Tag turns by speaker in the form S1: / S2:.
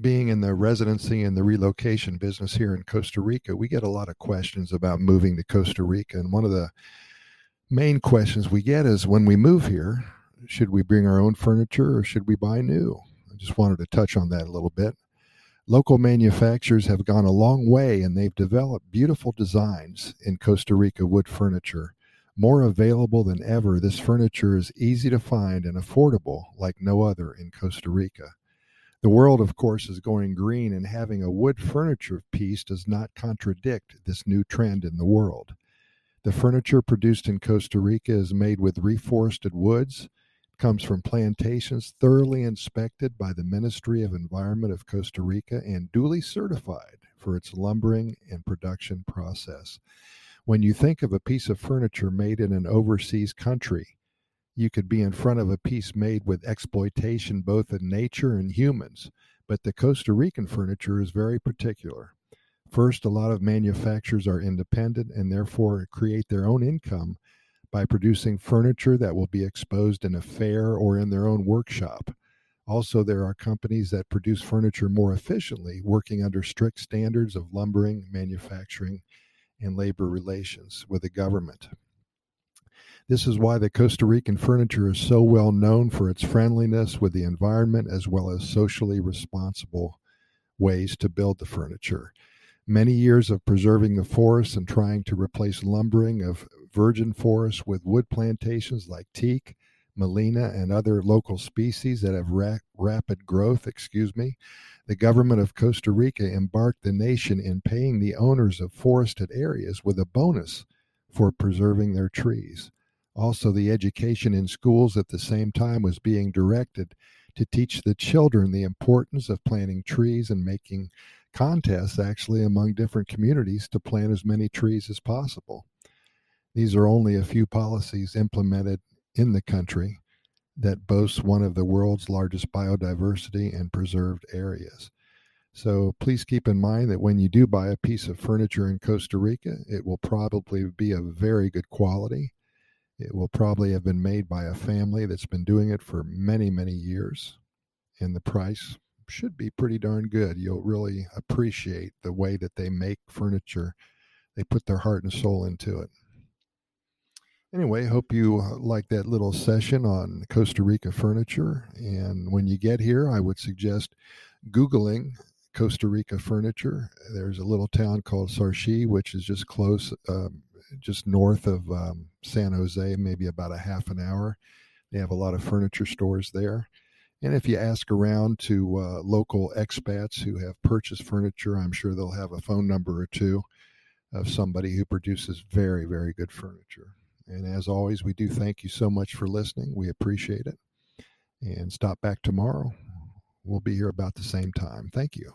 S1: being in the residency and the relocation business here in Costa Rica, we get a lot of questions about moving to Costa Rica. And one of the main questions we get is when we move here, should we bring our own furniture or should we buy new? I just wanted to touch on that a little bit. Local manufacturers have gone a long way and they've developed beautiful designs in Costa Rica wood furniture. More available than ever, this furniture is easy to find and affordable like no other in Costa Rica. The world, of course, is going green, and having a wood furniture piece does not contradict this new trend in the world. The furniture produced in Costa Rica is made with reforested woods, It comes from plantations thoroughly inspected by the Ministry of Environment of Costa Rica and duly certified for its lumbering and production process. When you think of a piece of furniture made in an overseas country, you could be in front of a piece made with exploitation both in nature and humans. But the Costa Rican furniture is very particular. First, a lot of manufacturers are independent and therefore create their own income by producing furniture that will be exposed in a fair or in their own workshop. Also, there are companies that produce furniture more efficiently, working under strict standards of lumbering, manufacturing, and labor relations with the government. This is why the Costa Rican furniture is so well known for its friendliness with the environment as well as socially responsible ways to build the furniture. Many years of preserving the forests and trying to replace lumbering of virgin forests with wood plantations like teak, gmelina, and other local species that have ra- rapid growth, excuse me, the government of Costa Rica embarked the nation in paying the owners of forested areas with a bonus for preserving their trees. Also, the education in schools at the same time was being directed to teach the children the importance of planting trees and making contests actually among different communities to plant as many trees as possible. These are only a few policies implemented in the country that boasts one of the world's largest biodiversity and preserved areas. So please keep in mind that when you do buy a piece of furniture in Costa Rica, it will probably be of very good quality it will probably have been made by a family that's been doing it for many, many years. And the price should be pretty darn good. You'll really appreciate the way that they make furniture. They put their heart and soul into it. Anyway, hope you like that little session on Costa Rica furniture. And when you get here, I would suggest Googling Costa Rica furniture. There's a little town called Sarchi, which is just close, um, just north of um, San Jose, maybe about a half an hour. They have a lot of furniture stores there. And if you ask around to uh, local expats who have purchased furniture, I'm sure they'll have a phone number or two of somebody who produces very, very good furniture. And as always, we do thank you so much for listening. We appreciate it. And stop back tomorrow. We'll be here about the same time. Thank you.